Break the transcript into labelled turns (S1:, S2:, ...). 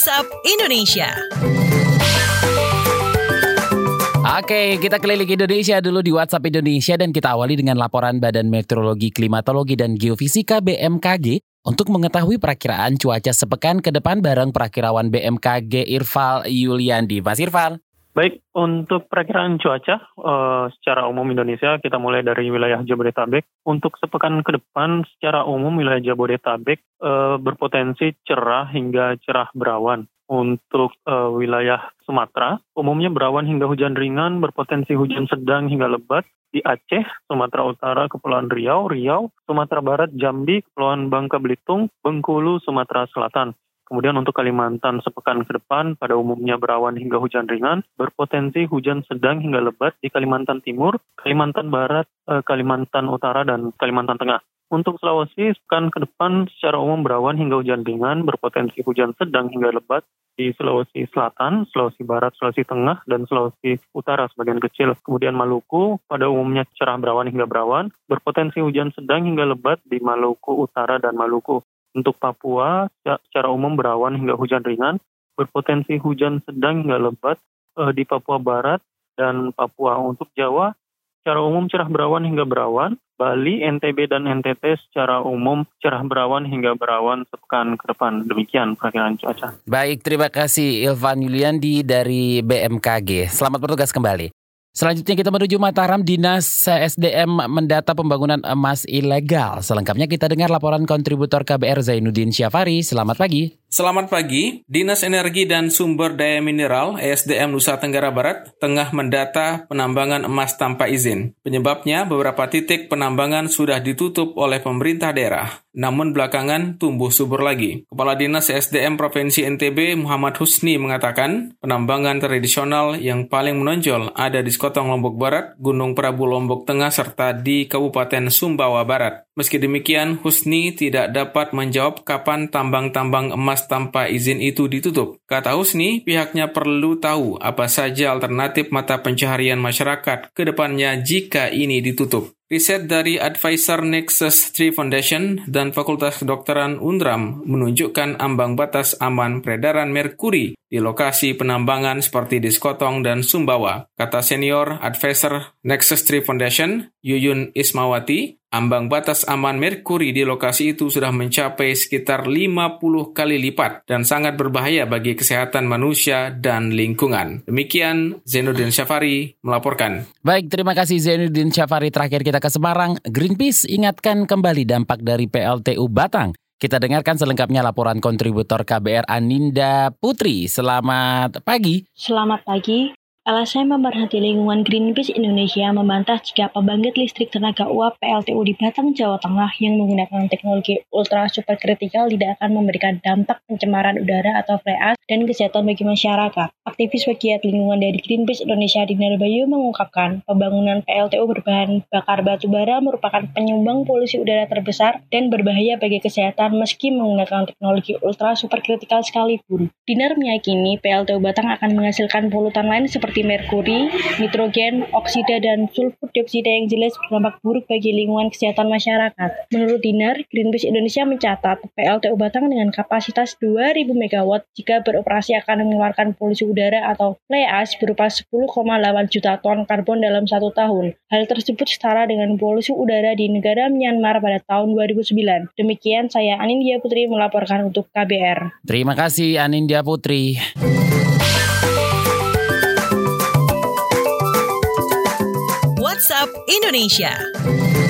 S1: WhatsApp Indonesia.
S2: Oke, kita keliling Indonesia dulu di WhatsApp Indonesia dan kita awali dengan laporan Badan Meteorologi, Klimatologi, dan Geofisika BMKG untuk mengetahui perakiraan cuaca sepekan ke depan bareng perakirawan BMKG Irfal Yuliandi. Mas Irfal.
S3: Baik, untuk perakiraan cuaca uh, secara umum Indonesia kita mulai dari wilayah Jabodetabek. Untuk sepekan ke depan secara umum wilayah Jabodetabek uh, berpotensi cerah hingga cerah berawan. Untuk uh, wilayah Sumatera, umumnya berawan hingga hujan ringan, berpotensi hujan sedang hingga lebat. Di Aceh, Sumatera Utara, Kepulauan Riau, Riau, Sumatera Barat, Jambi, Kepulauan Bangka Belitung, Bengkulu, Sumatera Selatan. Kemudian untuk Kalimantan sepekan ke depan pada umumnya berawan hingga hujan ringan, berpotensi hujan sedang hingga lebat di Kalimantan Timur, Kalimantan Barat, eh, Kalimantan Utara, dan Kalimantan Tengah. Untuk Sulawesi, sepekan ke depan secara umum berawan hingga hujan ringan, berpotensi hujan sedang hingga lebat di Sulawesi Selatan, Sulawesi Barat, Sulawesi Tengah, dan Sulawesi Utara sebagian kecil. Kemudian Maluku, pada umumnya cerah berawan hingga berawan, berpotensi hujan sedang hingga lebat di Maluku Utara dan Maluku. Untuk Papua, secara umum berawan hingga hujan ringan, berpotensi hujan sedang hingga lebat eh, di Papua Barat dan Papua. Untuk Jawa, secara umum cerah berawan hingga berawan. Bali, NTB, dan NTT secara umum cerah berawan hingga berawan sepekan ke depan. Demikian perakiraan cuaca.
S2: Baik, terima kasih Ilvan Yuliandi dari BMKG. Selamat bertugas kembali. Selanjutnya kita menuju Mataram, Dinas SDM mendata pembangunan emas ilegal. Selengkapnya kita dengar laporan kontributor KBR Zainuddin Syafari. Selamat pagi.
S4: Selamat pagi, Dinas Energi dan Sumber Daya Mineral ESDM Nusa Tenggara Barat tengah mendata penambangan emas tanpa izin. Penyebabnya beberapa titik penambangan sudah ditutup oleh pemerintah daerah, namun belakangan tumbuh subur lagi. Kepala Dinas ESDM Provinsi NTB Muhammad Husni mengatakan penambangan tradisional yang paling menonjol ada di Sekotong Lombok Barat, Gunung Prabu Lombok Tengah, serta di Kabupaten Sumbawa Barat. Meski demikian, Husni tidak dapat menjawab kapan tambang-tambang emas tanpa izin itu ditutup. Kata Husni, pihaknya perlu tahu apa saja alternatif mata pencaharian masyarakat ke depannya jika ini ditutup. Riset dari advisor Nexus 3 Foundation dan Fakultas Kedokteran Undram menunjukkan ambang batas aman peredaran merkuri di lokasi penambangan seperti di Skotong dan Sumbawa. Kata senior advisor Nexus 3 Foundation, Yuyun Ismawati, ambang batas aman merkuri di lokasi itu sudah mencapai sekitar 50 kali lipat dan sangat berbahaya bagi kesehatan manusia dan lingkungan. Demikian Zainuddin Syafari melaporkan.
S2: Baik, terima kasih Zainuddin Syafari. Terakhir kita ke Semarang, Greenpeace ingatkan kembali dampak dari PLTU Batang. Kita dengarkan selengkapnya laporan kontributor KBR Aninda Putri. Selamat pagi.
S5: Selamat pagi. LSM Pemerhati Lingkungan Greenpeace Indonesia membantah jika pembangkit listrik tenaga uap PLTU di Batang, Jawa Tengah yang menggunakan teknologi ultra superkritikal tidak akan memberikan dampak pencemaran udara atau flare dan kesehatan bagi masyarakat. Aktivis pegiat lingkungan dari Greenpeace Indonesia Dinar Bayu mengungkapkan pembangunan PLTU berbahan bakar batu bara merupakan penyumbang polusi udara terbesar dan berbahaya bagi kesehatan meski menggunakan teknologi ultra superkritikal sekalipun. Dinar meyakini PLTU Batang akan menghasilkan polutan lain seperti seperti merkuri, nitrogen, oksida, dan sulfur dioksida yang jelas berdampak buruk bagi lingkungan kesehatan masyarakat. Menurut Dinar, Greenpeace Indonesia mencatat PLTU Batang dengan kapasitas 2000 MW jika beroperasi akan mengeluarkan polusi udara atau fleas berupa 10,8 juta ton karbon dalam satu tahun. Hal tersebut setara dengan polusi udara di negara Myanmar pada tahun 2009. Demikian saya Anindya Putri melaporkan untuk KBR.
S2: Terima kasih Anindya Putri.
S1: WhatsApp Indonesia.